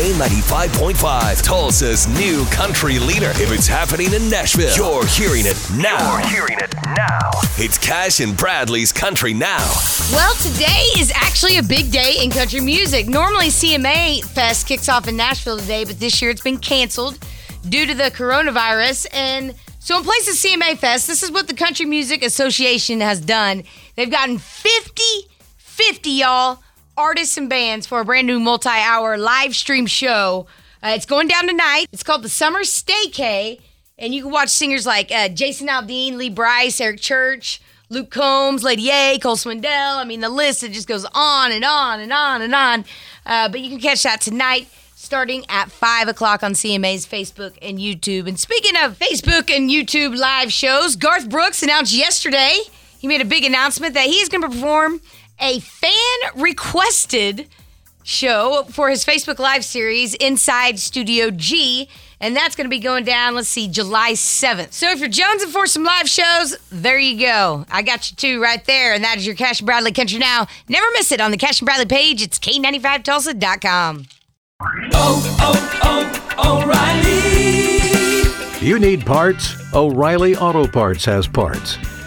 K95.5, Tulsa's new country leader. If it's happening in Nashville, you're hearing it now. You're hearing it now. It's Cash and Bradley's Country Now. Well, today is actually a big day in country music. Normally, CMA Fest kicks off in Nashville today, but this year it's been canceled due to the coronavirus. And so, in place of CMA Fest, this is what the Country Music Association has done. They've gotten 50, 50, y'all, artists and bands for a brand new multi hour live stream show. Uh, it's going down tonight. It's called the Summer Staycay. And you can watch singers like uh, Jason Aldean, Lee Brice, Eric Church, Luke Combs, Lady A, Cole Swindell. I mean, the list, it just goes on and on and on and on. Uh, but you can catch that tonight starting at 5 o'clock on CMA's Facebook and YouTube. And speaking of Facebook and YouTube live shows, Garth Brooks announced yesterday, he made a big announcement that he's going to perform a fan requested show for his Facebook Live series, Inside Studio G. And that's going to be going down, let's see, July 7th. So if you're jonesing for some live shows, there you go. I got you two right there. And that is your Cash and Bradley Country Now. Never miss it on the Cash and Bradley page. It's K95Tulsa.com. Oh, oh, oh, O'Reilly. You need parts? O'Reilly Auto Parts has parts.